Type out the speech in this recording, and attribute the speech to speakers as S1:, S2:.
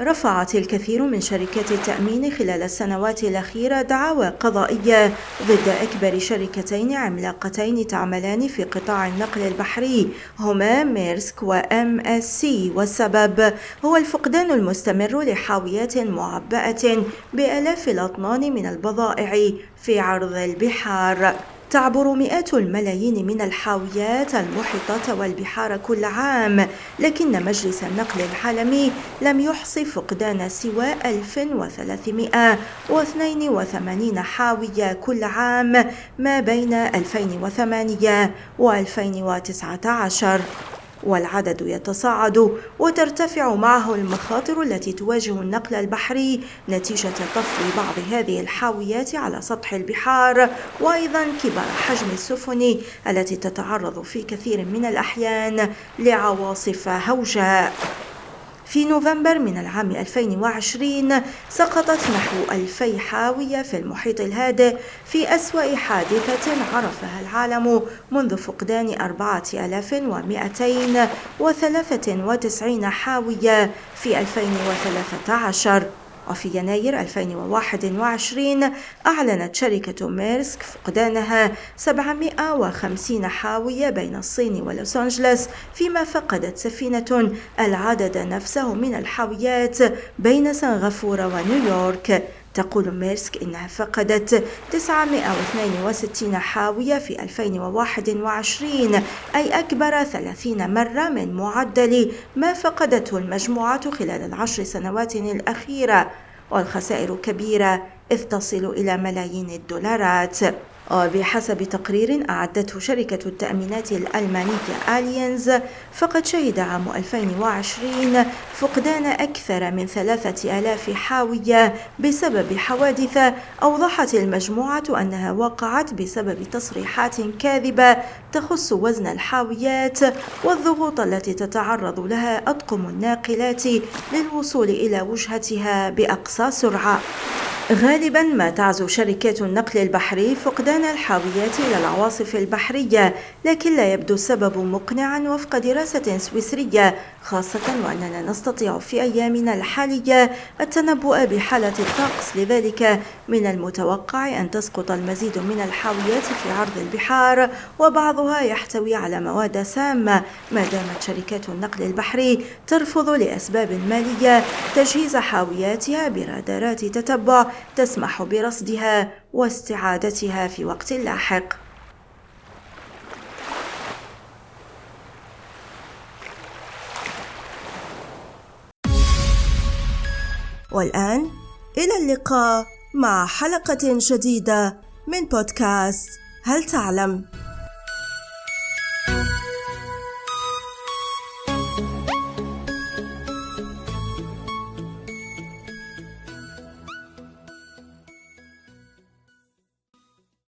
S1: رفعت الكثير من شركات التأمين خلال السنوات الأخيرة دعاوى قضائية ضد أكبر شركتين عملاقتين تعملان في قطاع النقل البحري هما ميرسك و MSC. والسبب هو الفقدان المستمر لحاويات معبأة بآلاف الأطنان من البضائع في عرض البحار. تعبر مئات الملايين من الحاويات المحيطة والبحار كل عام لكن مجلس النقل العالمي لم يحصي فقدان سوى 1382 حاوية كل عام ما بين 2008 و 2019 والعدد يتصاعد وترتفع معه المخاطر التي تواجه النقل البحري نتيجة طفو بعض هذه الحاويات على سطح البحار وأيضا كبر حجم السفن التي تتعرض في كثير من الأحيان لعواصف هوجاء. في نوفمبر من العام 2020 سقطت نحو ألفي حاوية في المحيط الهادئ في أسوأ حادثة عرفها العالم منذ فقدان 4293 حاوية في 2013 وفي يناير 2021 أعلنت شركة ميرسك فقدانها 750 حاوية بين الصين ولوس أنجلس فيما فقدت سفينة العدد نفسه من الحاويات بين سنغافورة ونيويورك. تقول ميرسك إنها فقدت 962 حاوية في 2021 أي أكبر 30 مرة من معدل ما فقدته المجموعة خلال العشر سنوات الأخيرة والخسائر كبيرة إذ تصل إلى ملايين الدولارات. وبحسب تقرير أعدته شركة التأمينات الألمانية آلينز فقد شهد عام 2020 فقدان أكثر من ثلاثة آلاف حاوية بسبب حوادث أوضحت المجموعة أنها وقعت بسبب تصريحات كاذبة تخص وزن الحاويات والضغوط التي تتعرض لها أطقم الناقلات للوصول إلى وجهتها بأقصى سرعة. غالبا ما تعزو شركات النقل البحري فقدان الحاويات إلى العواصف البحرية لكن لا يبدو السبب مقنعا وفق دراسة سويسرية خاصة وأننا نستطيع في أيامنا الحالية التنبؤ بحالة الطقس. لذلك من المتوقع أن تسقط المزيد من الحاويات في عرض البحار وبعضها يحتوي على مواد سامة. ما دامت شركات النقل البحري ترفض لأسباب مالية تجهيز حاوياتها برادارات تتبع تسمح برصدها واستعادتها في وقت لاحق والآن إلى اللقاء مع حلقة جديدة من بودكاست هل تعلم؟